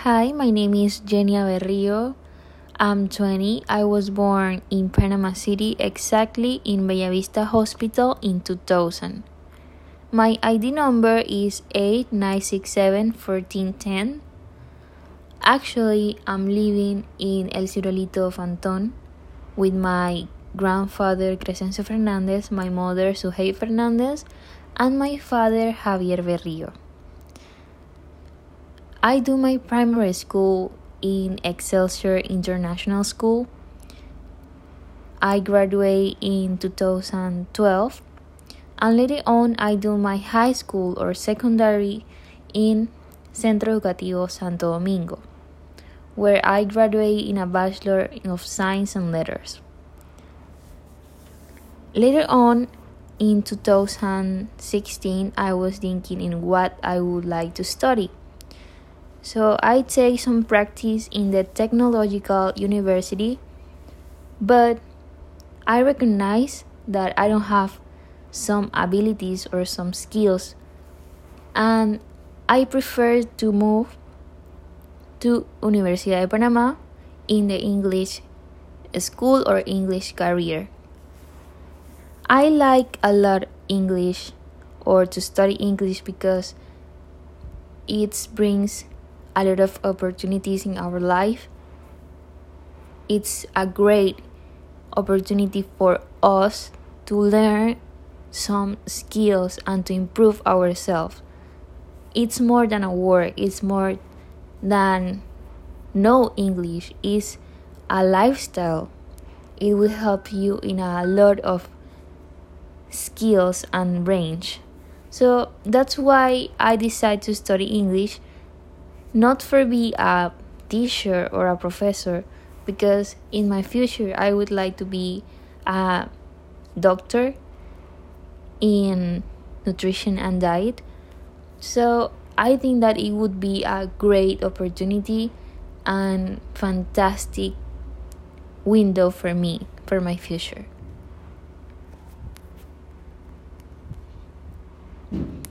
Hi, my name is Genia Berrio. I'm 20. I was born in Panama City, exactly in Bellavista Hospital in 2000. My ID number is 89671410. Actually, I'm living in El Cirolito of Anton with my grandfather Crescencio Fernandez, my mother Suhey Fernandez, and my father Javier Berrio. I do my primary school in Excelsior International School. I graduate in 2012 and later on I do my high school or secondary in Centro Educativo Santo Domingo where I graduate in a Bachelor of Science and Letters. Later on in 2016 I was thinking in what I would like to study so I take some practice in the technological university, but I recognize that I don't have some abilities or some skills, and I prefer to move to Universidad de Panama in the English school or English career. I like a lot English or to study English because it brings a lot of opportunities in our life. It's a great opportunity for us to learn some skills and to improve ourselves. It's more than a work, it's more than know English, it's a lifestyle. It will help you in a lot of skills and range. So that's why I decided to study English not for be a teacher or a professor because in my future I would like to be a doctor in nutrition and diet. So I think that it would be a great opportunity and fantastic window for me for my future.